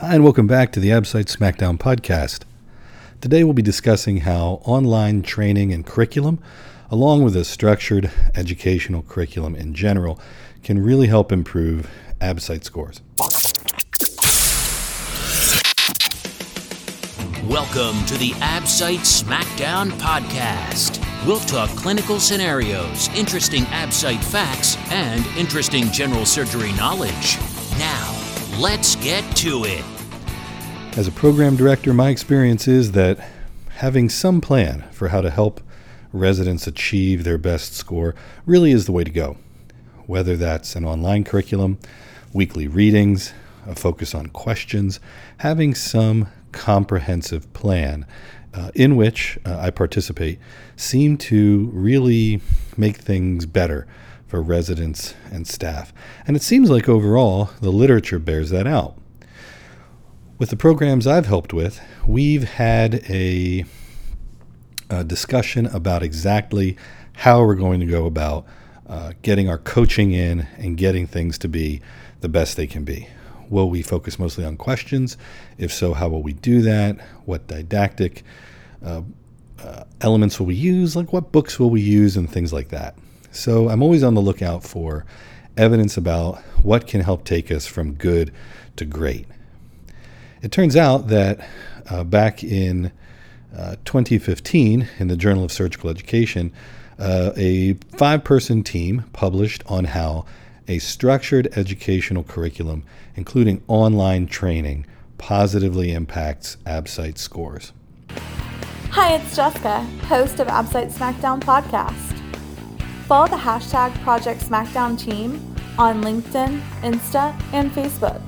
Hi, and welcome back to the AbSite SmackDown podcast. Today we'll be discussing how online training and curriculum, along with a structured educational curriculum in general, can really help improve AbSite scores. Welcome to the AbSite SmackDown podcast. We'll talk clinical scenarios, interesting AbSite facts, and interesting general surgery knowledge. Now, Let's get to it. As a program director, my experience is that having some plan for how to help residents achieve their best score really is the way to go. Whether that's an online curriculum, weekly readings, a focus on questions, having some comprehensive plan uh, in which uh, I participate seem to really make things better for residents and staff. And it seems like overall the literature bears that out. With the programs I've helped with, we've had a, a discussion about exactly how we're going to go about uh, getting our coaching in and getting things to be the best they can be. Will we focus mostly on questions? If so, how will we do that? What didactic uh, uh, elements will we use? Like what books will we use and things like that. So I'm always on the lookout for evidence about what can help take us from good to great. It turns out that uh, back in uh, 2015, in the Journal of Surgical Education, uh, a five person team published on how a structured educational curriculum, including online training, positively impacts AbSite scores. Hi, it's Jessica, host of AbSite SmackDown podcast. Follow the hashtag Project SmackDown team on LinkedIn, Insta, and Facebook.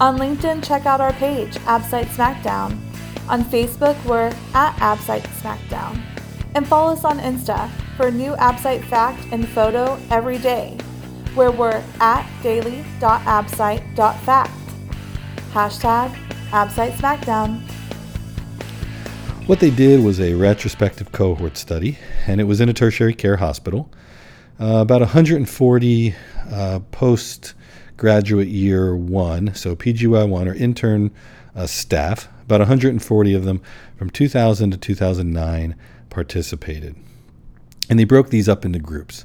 On LinkedIn, check out our page, AbSite SmackDown. On Facebook, we're at AbSite SmackDown. And follow us on Insta for a new AbSite fact and photo every day, where we're at daily.absite.fact. Hashtag AbSite SmackDown. What they did was a retrospective cohort study, and it was in a tertiary care hospital. Uh, about 140 uh, postgraduate year one, so PGY one or intern uh, staff, about 140 of them from 2000 to 2009 participated. And they broke these up into groups.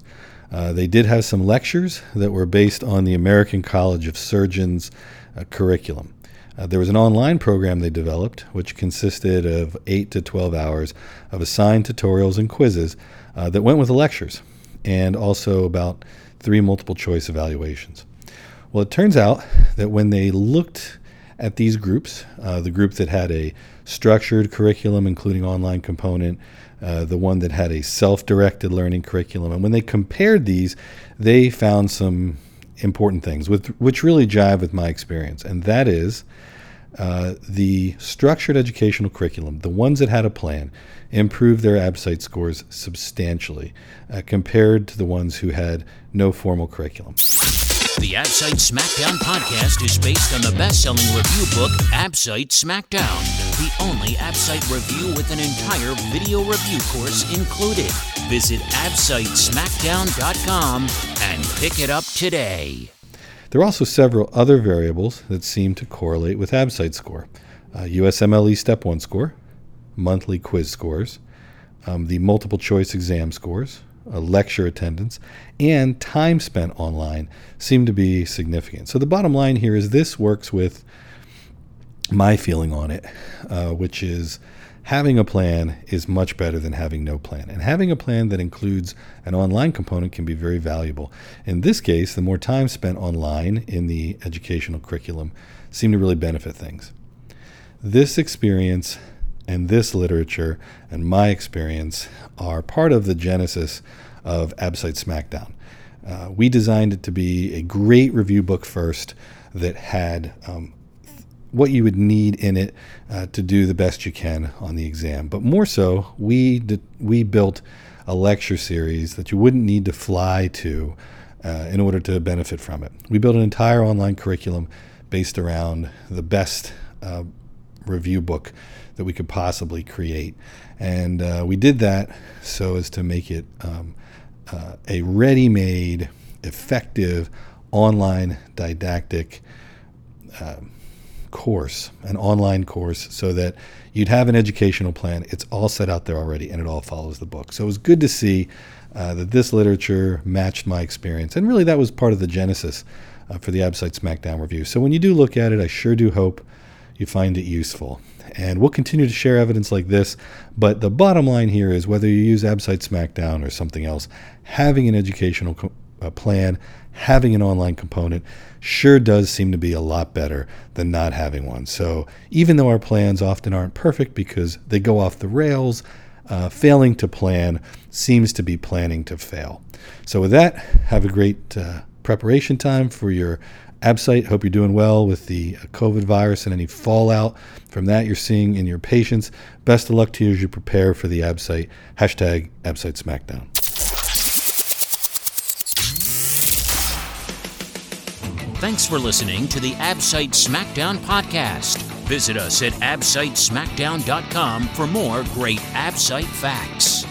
Uh, they did have some lectures that were based on the American College of Surgeons uh, curriculum. Uh, there was an online program they developed, which consisted of 8 to 12 hours of assigned tutorials and quizzes uh, that went with the lectures, and also about three multiple choice evaluations. Well, it turns out that when they looked at these groups, uh, the group that had a structured curriculum, including online component, uh, the one that had a self directed learning curriculum, and when they compared these, they found some important things, with, which really jive with my experience, and that is uh, the structured educational curriculum, the ones that had a plan, improved their AbSite scores substantially uh, compared to the ones who had no formal curriculum. The AbSite SmackDown podcast is based on the best selling review book, AbSite SmackDown, the only AbSite review with an entire video review course included. Visit AbSiteSmackdown.com and pick it up today. There are also several other variables that seem to correlate with AbSite score. Uh, USMLE Step 1 score, monthly quiz scores, um, the multiple choice exam scores, lecture attendance, and time spent online seem to be significant. So the bottom line here is this works with my feeling on it, uh, which is having a plan is much better than having no plan. And having a plan that includes an online component can be very valuable. In this case, the more time spent online in the educational curriculum seem to really benefit things. This experience and this literature and my experience are part of the genesis of AbSite SmackDown. Uh, we designed it to be a great review book first that had um, what you would need in it uh, to do the best you can on the exam. But more so, we we built a lecture series that you wouldn't need to fly to uh, in order to benefit from it. We built an entire online curriculum based around the best uh, review book that we could possibly create, and uh, we did that so as to make it um, uh, a ready-made, effective online didactic. Um, course, an online course, so that you'd have an educational plan. It's all set out there already, and it all follows the book. So it was good to see uh, that this literature matched my experience, and really that was part of the genesis uh, for the Absite SmackDown review. So when you do look at it, I sure do hope you find it useful. And we'll continue to share evidence like this. But the bottom line here is whether you use Absite SmackDown or something else, having an educational co- uh, plan, having an online component sure does seem to be a lot better than not having one. So even though our plans often aren't perfect because they go off the rails, uh, failing to plan seems to be planning to fail. So with that, have a great uh, preparation time for your Absite. Hope you're doing well with the uh, COVID virus and any fallout from that you're seeing in your patients. Best of luck to you as you prepare for the Absite. Hashtag Absite Smackdown. Thanks for listening to the Absite Smackdown podcast. Visit us at absitesmackdown.com for more great Absite facts.